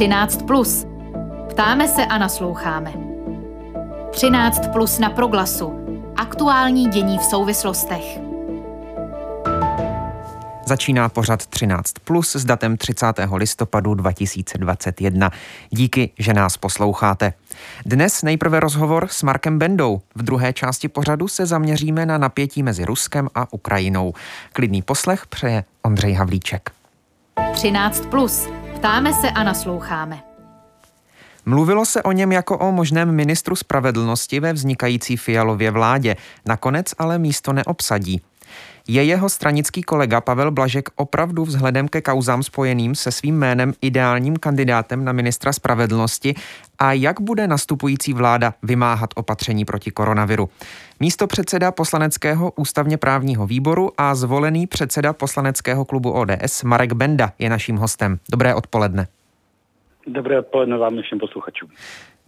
13. Plus. Ptáme se a nasloucháme. 13 plus na proglasu. Aktuální dění v souvislostech. Začíná pořad 13 plus s datem 30. listopadu 2021. Díky, že nás posloucháte. Dnes nejprve rozhovor s Markem Bendou. V druhé části pořadu se zaměříme na napětí mezi Ruskem a Ukrajinou. Klidný poslech přeje Ondřej Havlíček. 13 plus. Ptáme se a nasloucháme. Mluvilo se o něm jako o možném ministru spravedlnosti ve vznikající Fialově vládě. Nakonec ale místo neobsadí. Je jeho stranický kolega Pavel Blažek opravdu vzhledem ke kauzám spojeným se svým jménem ideálním kandidátem na ministra spravedlnosti a jak bude nastupující vláda vymáhat opatření proti koronaviru? Místo předseda poslaneckého ústavně právního výboru a zvolený předseda poslaneckého klubu ODS Marek Benda je naším hostem. Dobré odpoledne. Dobré odpoledne vám všem posluchačům.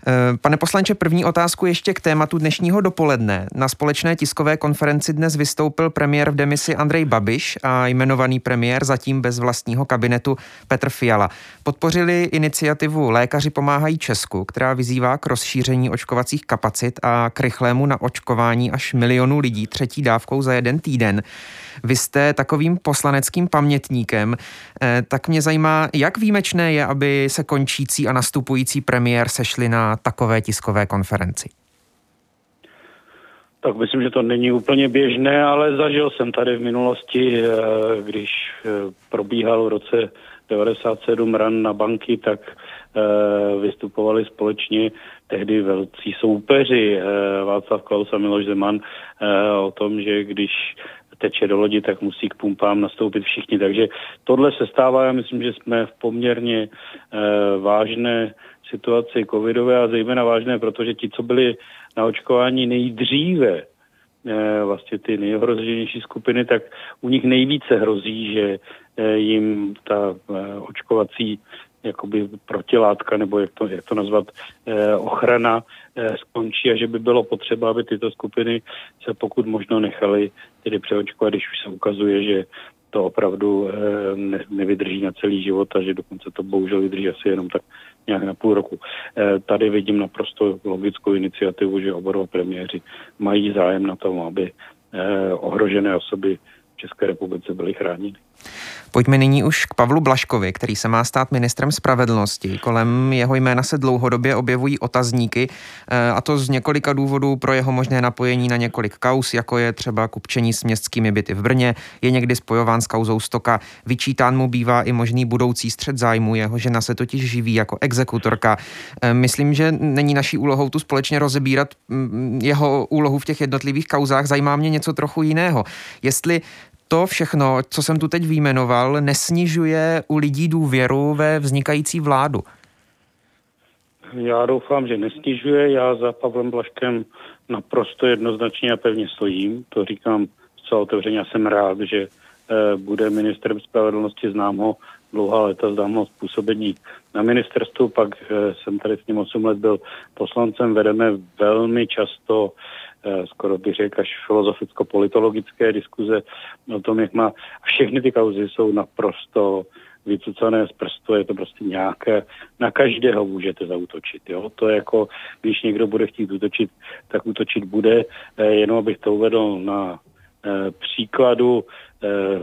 Eh, pane poslanče, první otázku ještě k tématu dnešního dopoledne. Na společné tiskové konferenci dnes vystoupil premiér v demisi Andrej Babiš a jmenovaný premiér zatím bez vlastního kabinetu Petr Fiala. Podpořili iniciativu Lékaři pomáhají Česku, která vyzývá k rozšíření očkovacích kapacit a k rychlému naočkování až milionu lidí třetí dávkou za jeden týden. Vy jste takovým poslaneckým pamětníkem, eh, tak mě zajímá, jak výjimečné je, aby se končící a nastupující premiér sešli na takové tiskové konferenci. Tak myslím, že to není úplně běžné, ale zažil jsem tady v minulosti, eh, když eh, probíhal v roce 97 ran na banky, tak vystupovali společně tehdy velcí soupeři Václav Klaus a Miloš Zeman o tom, že když teče do lodi, tak musí k pumpám nastoupit všichni. Takže tohle se stává, já myslím, že jsme v poměrně eh, vážné situaci covidové a zejména vážné, protože ti, co byli na očkování nejdříve, eh, vlastně ty nejohroženější skupiny, tak u nich nejvíce hrozí, že eh, jim ta očkovací jakoby protilátka, nebo jak to, jak to nazvat, eh, ochrana eh, skončí a že by bylo potřeba, aby tyto skupiny se pokud možno nechaly tedy přeočkovat, když už se ukazuje, že to opravdu eh, ne, nevydrží na celý život a že dokonce to bohužel vydrží asi jenom tak nějak na půl roku. Eh, tady vidím naprosto logickou iniciativu, že dva premiéři mají zájem na tom, aby eh, ohrožené osoby České republice byly chráněny. Pojďme nyní už k Pavlu Blaškovi, který se má stát ministrem spravedlnosti. Kolem jeho jména se dlouhodobě objevují otazníky, eh, a to z několika důvodů pro jeho možné napojení na několik kaus, jako je třeba kupčení s městskými byty v Brně, je někdy spojován s kauzou Stoka. Vyčítán mu bývá i možný budoucí střed zájmu, jeho žena se totiž živí jako exekutorka. Eh, myslím, že není naší úlohou tu společně rozebírat mm, jeho úlohu v těch jednotlivých kauzách. Zajímá mě něco trochu jiného. Jestli to všechno, co jsem tu teď výjmenoval, nesnižuje u lidí důvěru ve vznikající vládu? Já doufám, že nesnižuje. Já za Pavlem Blaškem naprosto jednoznačně a pevně stojím. To říkám zcela otevřeně. Já jsem rád, že e, bude ministrem spravedlnosti. Znám ho dlouhá léta, znám ho způsobení na ministerstvu. Pak e, jsem tady s ním 8 let byl poslancem. Vedeme velmi často Eh, skoro bych řekl, až filozoficko-politologické diskuze o tom, jak má. Všechny ty kauzy jsou naprosto vycucané z prstu, je to prostě nějaké, na každého můžete zautočit. Jo? To je jako, když někdo bude chtít útočit, tak útočit bude. Eh, jenom abych to uvedl na eh, příkladu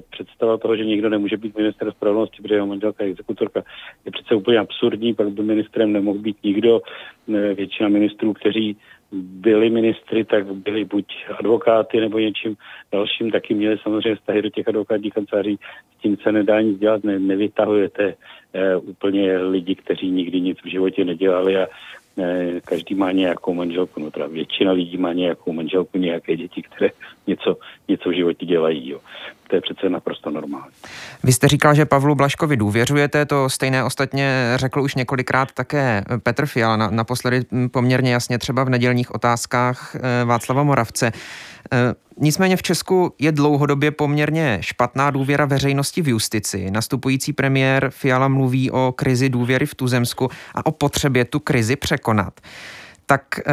představa toho, že někdo nemůže být minister spravedlnosti, protože jeho manželka je exekutorka, je přece úplně absurdní, pak by ministrem nemohl být nikdo. Většina ministrů, kteří byli ministry, tak byli buď advokáty nebo něčím dalším, taky měli samozřejmě vztahy do těch advokátních kanceláří. S tím se nedá nic dělat, ne, nevytahujete e, úplně lidi, kteří nikdy nic v životě nedělali a e, každý má nějakou manželku, no teda většina lidí má nějakou manželku, nějaké děti, které něco, něco v životě dělají. Jo. To je přece naprosto normální. Vy jste říkal, že Pavlu Blaškovi důvěřujete, to stejné ostatně řekl už několikrát také Petr Fiala, naposledy poměrně jasně třeba v nedělních otázkách eh, Václava Moravce. Eh, nicméně v Česku je dlouhodobě poměrně špatná důvěra veřejnosti v justici. Nastupující premiér Fiala mluví o krizi důvěry v tuzemsku a o potřebě tu krizi překonat. Tak eh,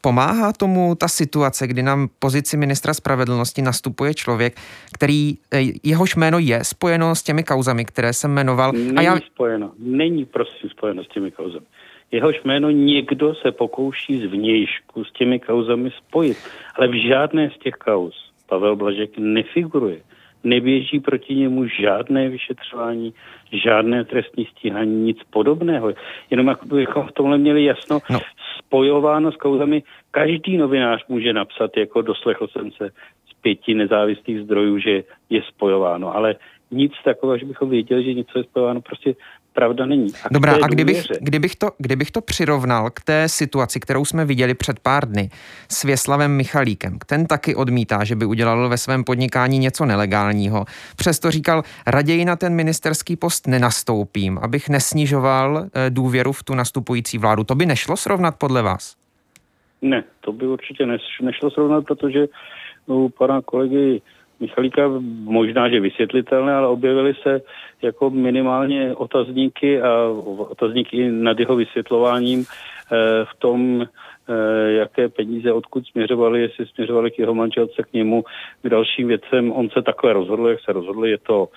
pomáhá tomu ta situace, kdy na pozici ministra spravedlnosti nastupuje člověk, který eh, jehož jméno je spojeno s těmi kauzami, které jsem jmenoval. Není a já... spojeno, není prosím spojeno s těmi kauzami. Jehož jméno někdo se pokouší zvnějšku s těmi kauzami spojit, ale v žádné z těch kauz Pavel Blažek nefiguruje neběží proti němu žádné vyšetřování, žádné trestní stíhání, nic podobného. Jenom bychom v tomhle měli jasno, no. Spojováno s kauzami, každý novinář může napsat, jako doslechl jsem se z pěti nezávislých zdrojů, že je spojováno, ale nic takového, že bychom věděli, že něco je spojováno, prostě pravda není. A Dobrá, a kdybych, kdybych, to, kdybych to přirovnal k té situaci, kterou jsme viděli před pár dny s Věslavem Michalíkem, ten taky odmítá, že by udělal ve svém podnikání něco nelegálního. Přesto říkal, raději na ten ministerský post nenastoupím, abych nesnižoval eh, důvěru v tu nastupující vládu. To by nešlo srovnat podle vás? Ne, to by určitě nešlo srovnat, protože u pana kolegy Michalíka možná, že vysvětlitelné, ale objevily se jako minimálně otazníky a otazníky nad jeho vysvětlováním eh, v tom, eh, jaké peníze odkud směřovaly, jestli směřovaly k jeho manželce k němu, k dalším věcem. On se takhle rozhodl, jak se rozhodl, je to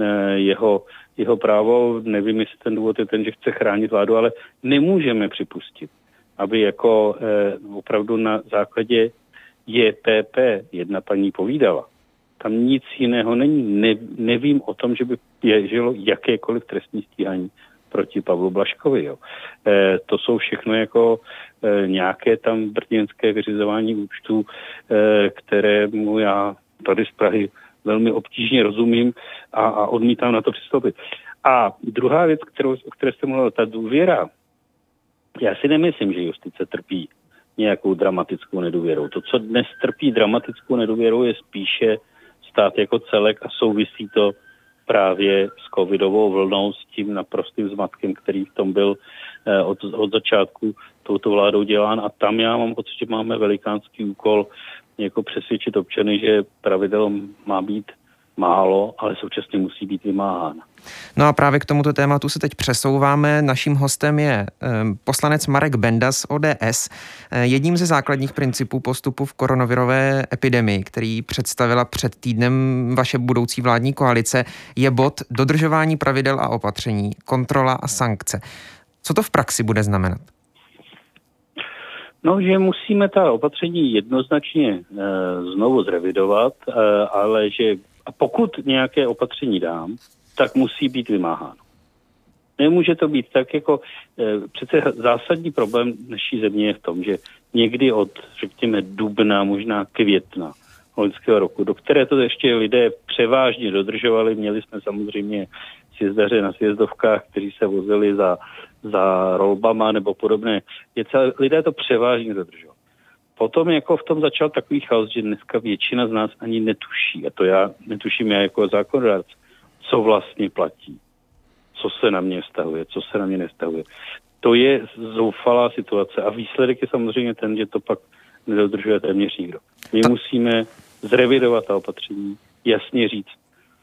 eh, jeho, jeho právo, nevím, jestli ten důvod je ten, že chce chránit vládu, ale nemůžeme připustit, aby jako opravdu na základě JPP jedna paní povídala, tam nic jiného není. Ne, nevím o tom, že by běželo jakékoliv trestní stíhání proti Pavlu Blaškovi. Jo. E, to jsou všechno jako e, nějaké tam brněnské vyřizování účtů, e, které mu já tady z Prahy velmi obtížně rozumím a, a odmítám na to přistoupit. A druhá věc, kterou, o které jste mluvil, ta důvěra. Já si nemyslím, že justice trpí nějakou dramatickou nedůvěrou. To, co dnes trpí dramatickou nedůvěrou, je spíše stát jako celek a souvisí to právě s covidovou vlnou, s tím naprostým zmatkem, který v tom byl eh, od, od začátku touto vládou dělán. A tam já mám pocit, že máme velikánský úkol jako přesvědčit občany, že pravidel má být málo, ale současně musí být vymáhána. No a právě k tomuto tématu se teď přesouváme. Naším hostem je poslanec Marek Benda z ODS. Eh, jedním ze základních principů postupu v koronavirové epidemii, který představila před týdnem vaše budoucí vládní koalice, je bod dodržování pravidel a opatření, kontrola a sankce. Co to v praxi bude znamenat? No, že musíme ta opatření jednoznačně e, znovu zrevidovat, e, ale že a pokud nějaké opatření dám, tak musí být vymáháno. Nemůže to být tak, jako e, přece zásadní problém naší země je v tom, že někdy od, řekněme, dubna, možná května loňského roku, do které to ještě lidé převážně dodržovali, měli jsme samozřejmě sjezdaře na sjezdovkách, kteří se vozili za, za rolbama nebo podobné věci, lidé to převážně dodržovali. Potom jako v tom začal takový chaos, že dneska většina z nás ani netuší, a to já netuším já jako zákonodárce, co vlastně platí, co se na mě vztahuje, co se na mě nestahuje. To je zoufalá situace a výsledek je samozřejmě ten, že to pak nedodržuje téměř nikdo. My musíme zrevidovat ta opatření, jasně říct,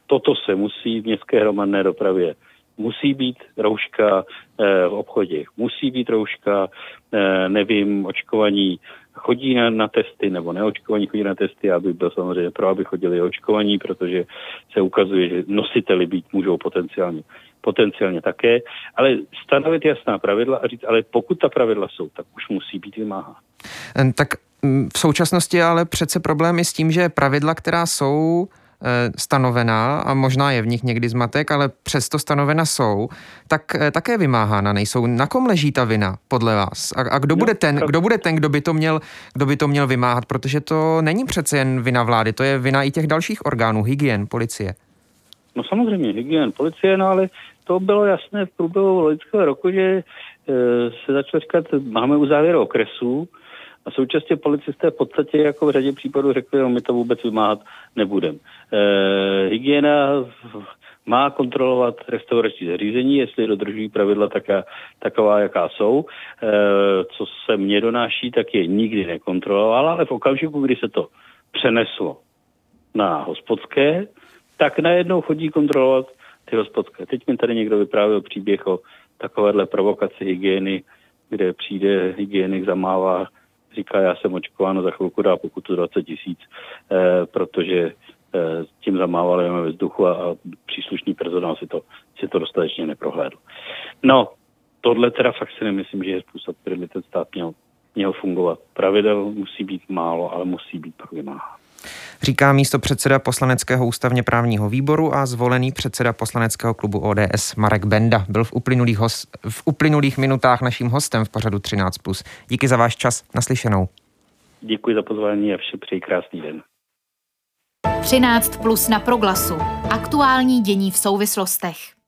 toto se musí v městské hromadné dopravě musí být rouška eh, v obchodě, musí být rouška, eh, nevím, očkovaní chodí na, na testy nebo neočkovaní chodí na testy, aby byl samozřejmě pro, aby chodili očkovaní, protože se ukazuje, že nositeli být můžou potenciálně, potenciálně také, ale stanovit jasná pravidla a říct, ale pokud ta pravidla jsou, tak už musí být vymáhána. Tak mm, v současnosti ale přece problém s tím, že pravidla, která jsou stanovená a možná je v nich někdy zmatek, ale přesto stanovena jsou, tak eh, také vymáhána nejsou. Na kom leží ta vina podle vás? A, a kdo, no, bude ten, kdo bude ten, kdo by, to měl, kdo by to měl vymáhat? Protože to není přece jen vina vlády, to je vina i těch dalších orgánů, hygien, policie. No samozřejmě, hygien, policie, no ale to bylo jasné v průběhu loňského roku, že e, se začalo říkat, máme uzávěr okresů, a současně policisté v podstatě jako v řadě případů řekli, no my to vůbec vymáhat nebudeme. E, hygiena má kontrolovat restaurační zařízení, jestli dodržují pravidla taká, taková, jaká jsou. E, co se mně donáší, tak je nikdy nekontrolovala, ale v okamžiku, kdy se to přeneslo na hospodské, tak najednou chodí kontrolovat ty hospodské. Teď mi tady někdo vyprávěl příběh o takovéhle provokaci hygieny kde přijde hygienik, zamává, říká, já jsem očkován, za chvilku dá pokutu 20 tisíc, eh, protože eh, tím zamávali ve vzduchu a, příslušný personál si to, si to dostatečně neprohlédl. No, tohle teda fakt si nemyslím, že je způsob, který by ten stát měl, měl fungovat. Pravidel musí být málo, ale musí být pak vymáhat. Říká místo předseda poslaneckého ústavně právního výboru a zvolený předseda poslaneckého klubu ODS Marek Benda. Byl v uplynulých, host, v uplynulých minutách naším hostem v pořadu 13+. Díky za váš čas. Naslyšenou. Děkuji za pozvání a vše přeji krásný den. 13 plus na proglasu. Aktuální dění v souvislostech.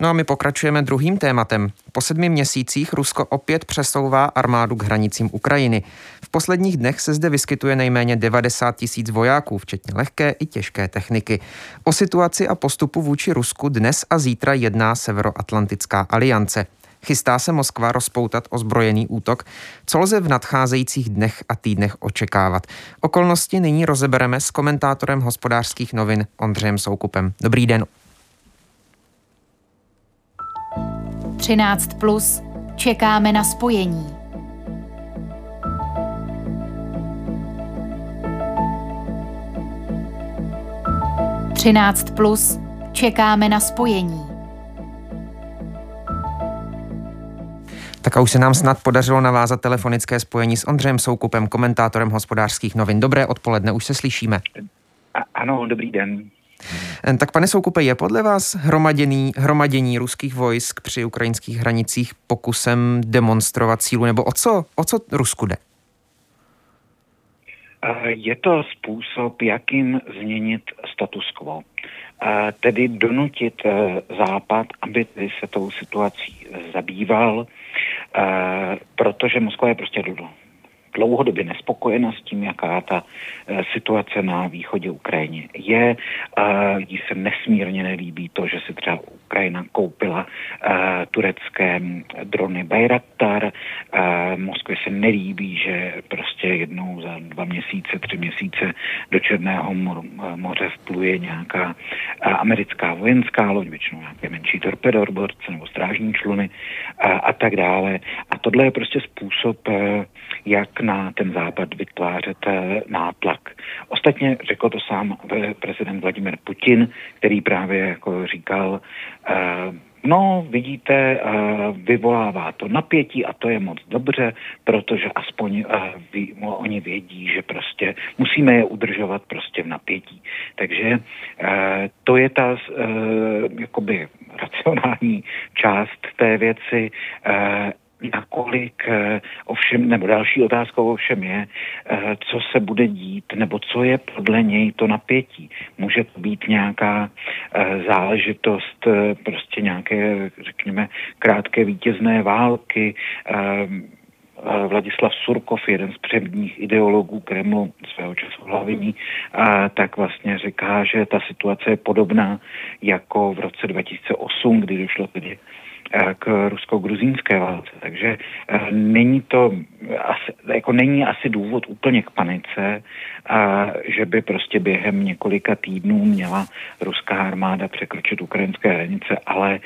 No a my pokračujeme druhým tématem. Po sedmi měsících Rusko opět přesouvá armádu k hranicím Ukrajiny. V posledních dnech se zde vyskytuje nejméně 90 tisíc vojáků, včetně lehké i těžké techniky. O situaci a postupu vůči Rusku dnes a zítra jedná Severoatlantická aliance. Chystá se Moskva rozpoutat ozbrojený útok? Co lze v nadcházejících dnech a týdnech očekávat? Okolnosti nyní rozebereme s komentátorem hospodářských novin Ondřejem Soukupem. Dobrý den. 13 plus čekáme na spojení. Třináct plus čekáme na spojení. Tak a už se nám snad podařilo navázat telefonické spojení s Ondřejem Soukupem, komentátorem hospodářských novin. Dobré odpoledne, už se slyšíme. A, ano, dobrý den. Eh, tak pane Soukupe, je podle vás hromadění, hromadění ruských vojsk při ukrajinských hranicích pokusem demonstrovat sílu, nebo o co, o co Rusku jde? Je to způsob, jakým změnit status quo. Tedy donutit eh, Západ, aby se tou situací zabýval, eh, protože Moskva je prostě dlouhodobě nespokojena s tím, jaká ta eh, situace na východě Ukrajiny je. Jí se nesmírně nelíbí to, že si třeba Ukrajina koupila turecké drony Bayraktar. Moskvě se nelíbí, že prostě jednou za dva měsíce, tři měsíce do Černého moře vpluje nějaká americká vojenská loď, většinou nějaké menší torpedorborce nebo strážní čluny a, a tak dále. A tohle je prostě způsob, eh, jak na ten západ vytvářet eh, nátlak. Ostatně řekl to sám prezident Vladimir Putin, který právě jako říkal, No, vidíte, vyvolává to napětí a to je moc dobře, protože aspoň ví, oni vědí, že prostě musíme je udržovat prostě v napětí. Takže to je ta jakoby racionální část té věci nakolik eh, ovšem, nebo další otázkou ovšem je, eh, co se bude dít, nebo co je podle něj to napětí. Může to být nějaká eh, záležitost prostě nějaké, řekněme, krátké vítězné války, Vladislav Surkov, jeden z předních ideologů Kremlu svého času hlaviní, tak vlastně říká, že ta situace je podobná jako v roce 2008, kdy došlo tedy k rusko-gruzínské válce. Takže eh, není to asi, jako není asi důvod úplně k panice, a že by prostě během několika týdnů měla ruská armáda překročit ukrajinské hranice, ale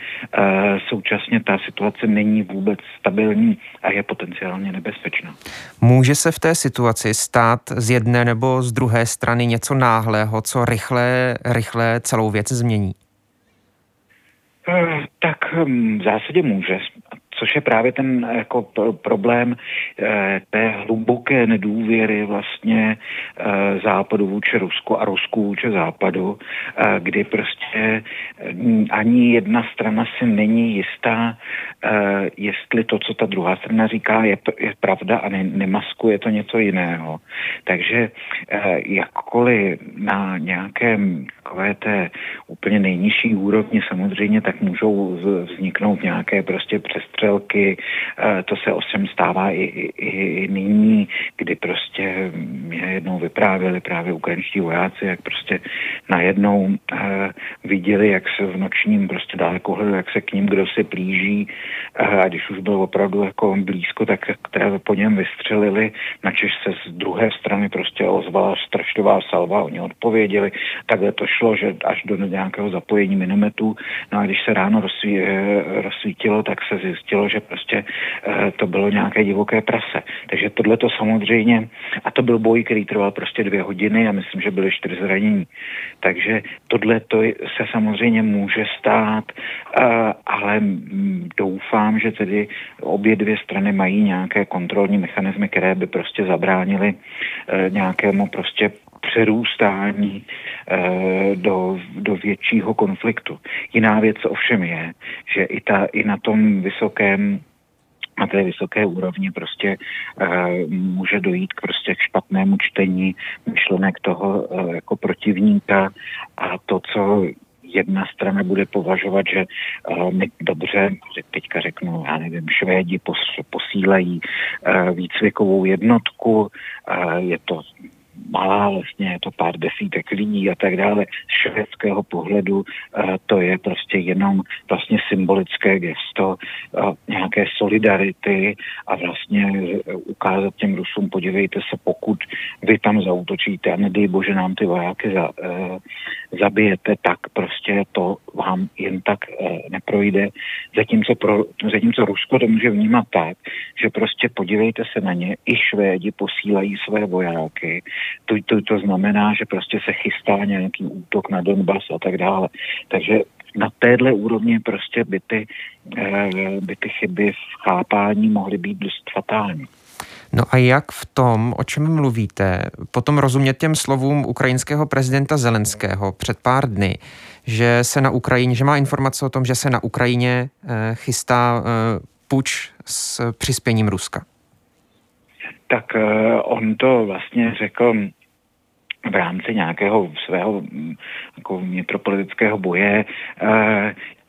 současně ta situace není vůbec stabilní a je potenciálně nebezpečná. Může se v té situaci stát z jedné nebo z druhé strany něco náhlého, co rychle, rychle celou věc změní? Eh, tak hm, v zásadě může což je právě ten jako problém eh, té hluboké nedůvěry vlastně eh, západu vůči Rusku a Rusku vůči západu, eh, kdy prostě ani jedna strana si není jistá, jestli to, co ta druhá strana říká, je, je pravda a ne, nemaskuje to něco jiného. Takže jakkoliv na nějakém takové té úplně nejnižší úrovni samozřejmě tak můžou vzniknout nějaké prostě přestřel přestřelky. Eh, to se osem stává i, i, i nyní, kdy prostě mě jednou vyprávěli právě ukrajinští vojáci, jak prostě najednou uh, viděli, jak se v nočním prostě dalekohledu, jak se k ním kdo se plíží uh, a když už byl opravdu jako blízko, tak které po něm vystřelili, načež se z druhé strany prostě ozvala strašlivá salva, oni odpověděli, takhle to šlo, že až do nějakého zapojení minometů, no a když se ráno rozsví, rozsvítilo, tak se zjistilo, že prostě to bylo nějaké divoké prase. Takže tohle to samozřejmě, a to byl boj, který trval prostě dvě hodiny a myslím, že byly čtyři zranění. Takže tohle to se samozřejmě může stát, ale doufám, že tedy obě dvě strany mají nějaké kontrolní mechanismy, které by prostě zabránily nějakému prostě přerůstání eh, do, do většího konfliktu. Jiná věc ovšem je, že i, ta, i na tom vysokém na té vysoké úrovni prostě uh, může dojít k prostě k špatnému čtení myšlenek toho uh, jako protivníka a to, co jedna strana bude považovat, že uh, my dobře, teďka řeknu, já nevím, Švédi pos, posílají uh, výcvikovou jednotku, uh, je to malá, vlastně je to pár desítek lidí a tak dále. Z švédského pohledu eh, to je prostě jenom vlastně symbolické gesto eh, nějaké solidarity a vlastně eh, ukázat těm Rusům, podívejte se, pokud vy tam zautočíte a nedej bože nám ty vojáky za, zabijete, tak prostě to vám jen tak neprojde. Zatímco, pro, zatímco Rusko to může vnímat tak, že prostě podívejte se na ně, i Švédi posílají své vojáky, to, to, to znamená, že prostě se chystá nějaký útok na Donbass a tak dále. Takže na téhle úrovni prostě by ty, eh, by ty chyby v chápání mohly být dost fatální. No a jak v tom, o čem mluvíte, potom rozumět těm slovům ukrajinského prezidenta Zelenského před pár dny, že se na Ukrajině, že má informace o tom, že se na Ukrajině eh, chystá eh, puč s přispěním Ruska? Tak uh, on to vlastně řekl v rámci nějakého svého mm, jako metropolitického boje.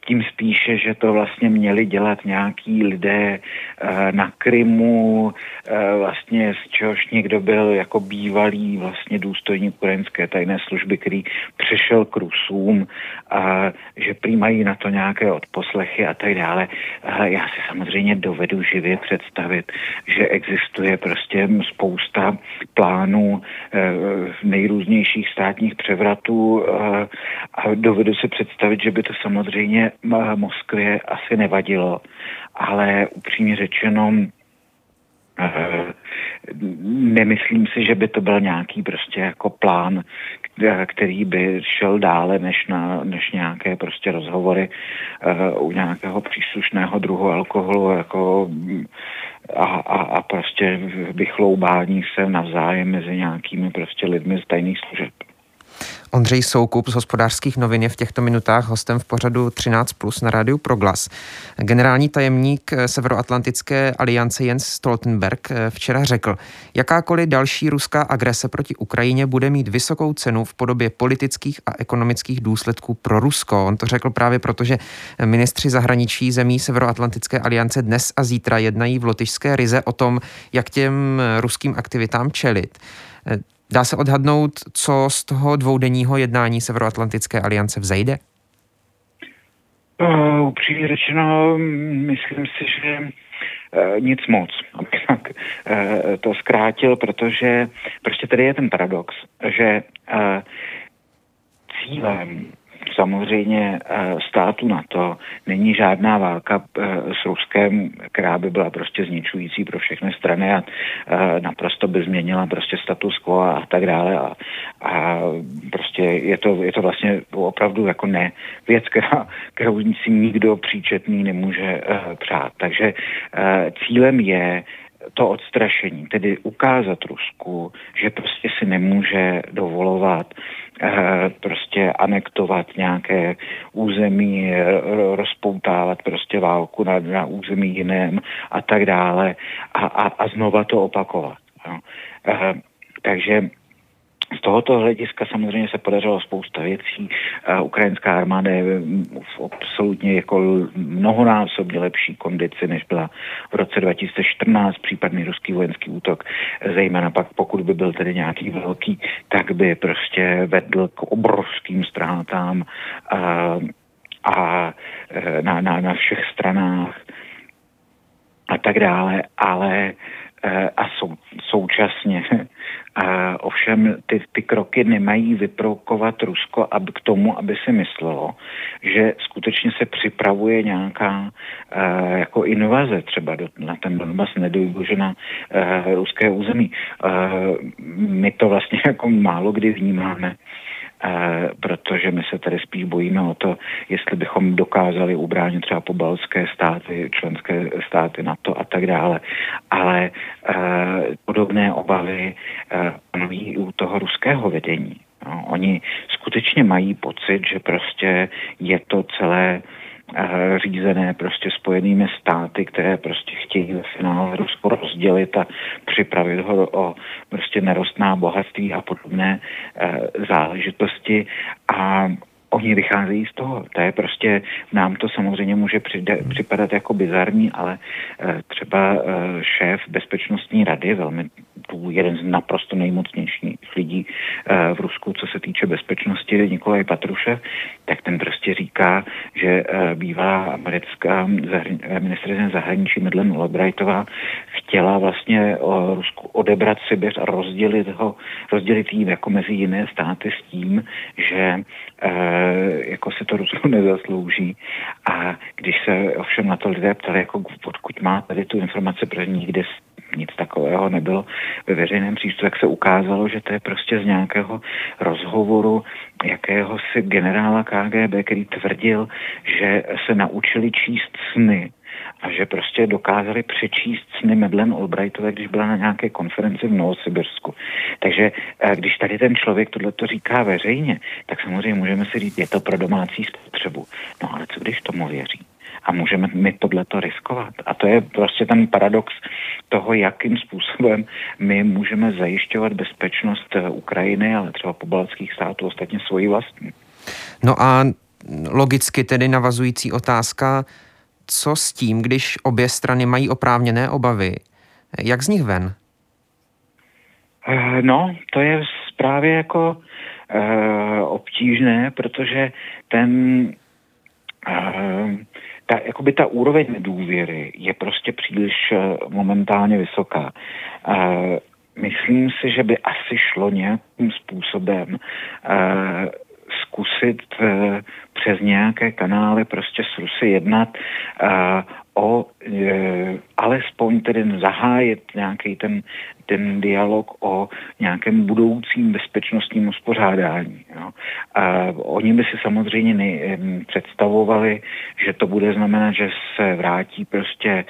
Tím spíše, že to vlastně měli dělat nějaký lidé eh, na Krymu, eh, vlastně z čehož někdo byl jako bývalý vlastně důstojník ukrajinské tajné služby, který přešel k Rusům a že přijímají na to nějaké odposlechy a tak dále. Já si samozřejmě dovedu živě představit, že existuje prostě spousta plánů eh, nejrůznějších státních převratů a dovedu si představit, že by to samozřejmě Moskvě asi nevadilo, ale upřímně řečeno, eh, nemyslím si, že by to byl nějaký prostě jako plán, který by šel dále než, na, než nějaké prostě rozhovory u nějakého příslušného druhu alkoholu jako a, a, a prostě vychloubání se navzájem mezi nějakými prostě lidmi z tajných služeb. Ondřej Soukup z hospodářských novin je v těchto minutách hostem v pořadu 13 plus na rádiu Proglas. Generální tajemník Severoatlantické aliance Jens Stoltenberg včera řekl, jakákoliv další ruská agrese proti Ukrajině bude mít vysokou cenu v podobě politických a ekonomických důsledků pro Rusko. On to řekl právě proto, že ministři zahraničí zemí Severoatlantické aliance dnes a zítra jednají v lotyšské rize o tom, jak těm ruským aktivitám čelit. Dá se odhadnout, co z toho dvoudenního jednání Severoatlantické aliance vzejde? Uh, upřímně řečeno, myslím si, že uh, nic moc, abych tak uh, to zkrátil, protože prostě tady je ten paradox, že uh, cílem samozřejmě eh, státu na to není žádná válka eh, s Ruskem, která by byla prostě zničující pro všechny strany a eh, naprosto by změnila prostě status quo a tak dále a, a prostě je to, je to vlastně opravdu jako ne věc, kterou si nikdo příčetný nemůže přát. Takže cílem je to odstrašení, tedy ukázat Rusku, že prostě si nemůže dovolovat eh, prostě anektovat nějaké území, rozpoutávat prostě válku na, na území jiném a tak dále a, a, a znova to opakovat. Jo. Eh, takže z tohoto hlediska samozřejmě se podařilo spousta věcí. Ukrajinská armáda je v absolutně jako mnohonásobně lepší kondici, než byla v roce 2014 případný ruský vojenský útok. Zejména pak, pokud by byl tedy nějaký velký, tak by prostě vedl k obrovským ztrátám a, a e, na, na, na všech stranách a tak dále, ale a sou, současně a ovšem ty, ty kroky nemají vyprovokovat Rusko aby k tomu, aby si myslelo, že skutečně se připravuje nějaká uh, jako invaze třeba do, na ten Donbass, nedojdu, na uh, ruské území. Uh, my to vlastně jako málo kdy vnímáme protože my se tady spíš bojíme o to, jestli bychom dokázali ubránit třeba pobalské státy, členské státy NATO a tak dále. Ale podobné obavy panují i u toho ruského vedení. No, oni skutečně mají pocit, že prostě je to celé Eh, řízené prostě spojenými státy, které prostě chtějí ve finále Rusko rozdělit a připravit ho o prostě nerostná bohatství a podobné eh, záležitosti. A oni vycházejí z toho. To je prostě, nám to samozřejmě může přijde, připadat jako bizarní, ale e, třeba šéf bezpečnostní rady, velmi jeden z naprosto nejmocnějších lidí v Rusku, co se týče bezpečnosti, Nikolaj Patrušev, tak ten prostě říká, že e, bývalá americká zahrani- ministrině zahraničí Medlen Albrightová chtěla vlastně o Rusku odebrat Sibiř a rozdělit ho, rozdělit jí jako mezi jiné státy s tím, že jako se to Rusko nezaslouží. A když se ovšem na to lidé ptali, jako odkud má tady tu informaci, protože nikdy nic takového nebylo ve veřejném přístupu, se ukázalo, že to je prostě z nějakého rozhovoru jakéhosi generála KGB, který tvrdil, že se naučili číst sny a že prostě dokázali přečíst sny Medlen Albrightové, když byla na nějaké konferenci v Novosibirsku. Takže eh, když tady ten člověk tohle to říká veřejně, tak samozřejmě můžeme si říct, je to pro domácí spotřebu. No ale co když tomu věří? A můžeme my tohleto riskovat. A to je prostě ten paradox toho, jakým způsobem my můžeme zajišťovat bezpečnost eh, Ukrajiny, ale třeba pobaltských států, ostatně svoji vlastní. No a logicky tedy navazující otázka, co s tím, když obě strany mají oprávněné obavy? Jak z nich ven? Eh, no, to je právě jako uh, obtížné, protože ten uh, ta, jakoby ta úroveň důvěry je prostě příliš uh, momentálně vysoká. Uh, myslím si, že by asi šlo nějakým způsobem uh, zkusit uh, přes nějaké kanály prostě s Rusy jednat uh, o e, alespoň tedy zahájit nějaký ten, ten dialog o nějakém budoucím bezpečnostním uspořádání. Jo. A oni by si samozřejmě nej, představovali, že to bude znamenat, že se vrátí prostě e,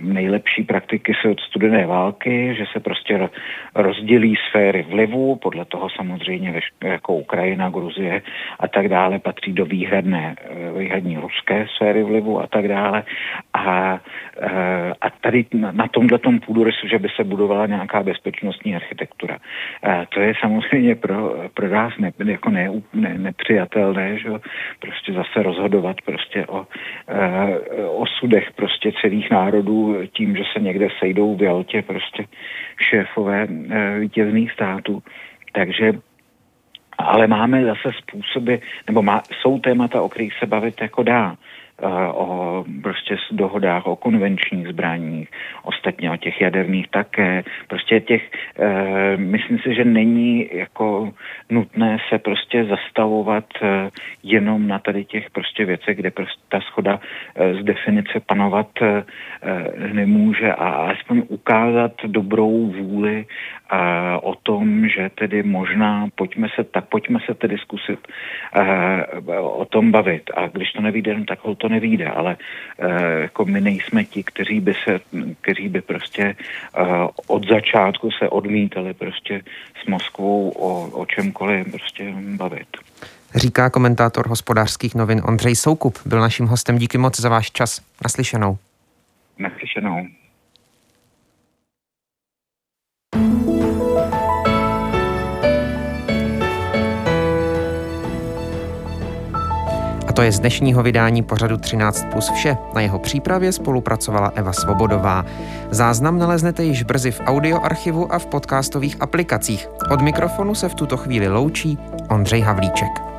nejlepší praktiky se od studené války, že se prostě rozdělí sféry vlivu, podle toho samozřejmě jako Ukrajina, Gruzie a tak dále patří do výhradné, e, výhradní ruské sféry vlivu a tak dále a, eh, a tady na tomhle půdorysu, že by se budovala nějaká bezpečnostní architektura. To je samozřejmě pro, pro nás ne, jako ne, ne, nepřijatelné, že prostě zase rozhodovat prostě o, eh, o sudech prostě celých národů tím, že se někde sejdou v Jaltě prostě šéfové eh, vítězných států. Takže ale máme zase způsoby, nebo má, jsou témata, o kterých se bavit jako dá. Eh, o prostě dohodách o konvenčních zbraních, ostatně o těch jaderných také. Prostě těch, e, myslím si, že není jako nutné se prostě zastavovat e, jenom na tady těch prostě věcech, kde prostě ta schoda z definice panovat nemůže a alespoň ukázat dobrou vůli o tom, že tedy možná pojďme se, tak pojďme se tedy zkusit o tom bavit. A když to nevíde, tak ho to nevíde, ale uh, jako my nejsme ti, kteří by se, kteří by prostě uh, od začátku se odmítali prostě s Moskvou o, o čemkoliv prostě bavit. Říká komentátor hospodářských novin Ondřej Soukup. Byl naším hostem. Díky moc za váš čas. Naslyšenou. Naslyšenou. To je z dnešního vydání pořadu 13 plus vše. Na jeho přípravě spolupracovala Eva Svobodová. Záznam naleznete již brzy v audioarchivu a v podcastových aplikacích. Od mikrofonu se v tuto chvíli loučí Ondřej Havlíček.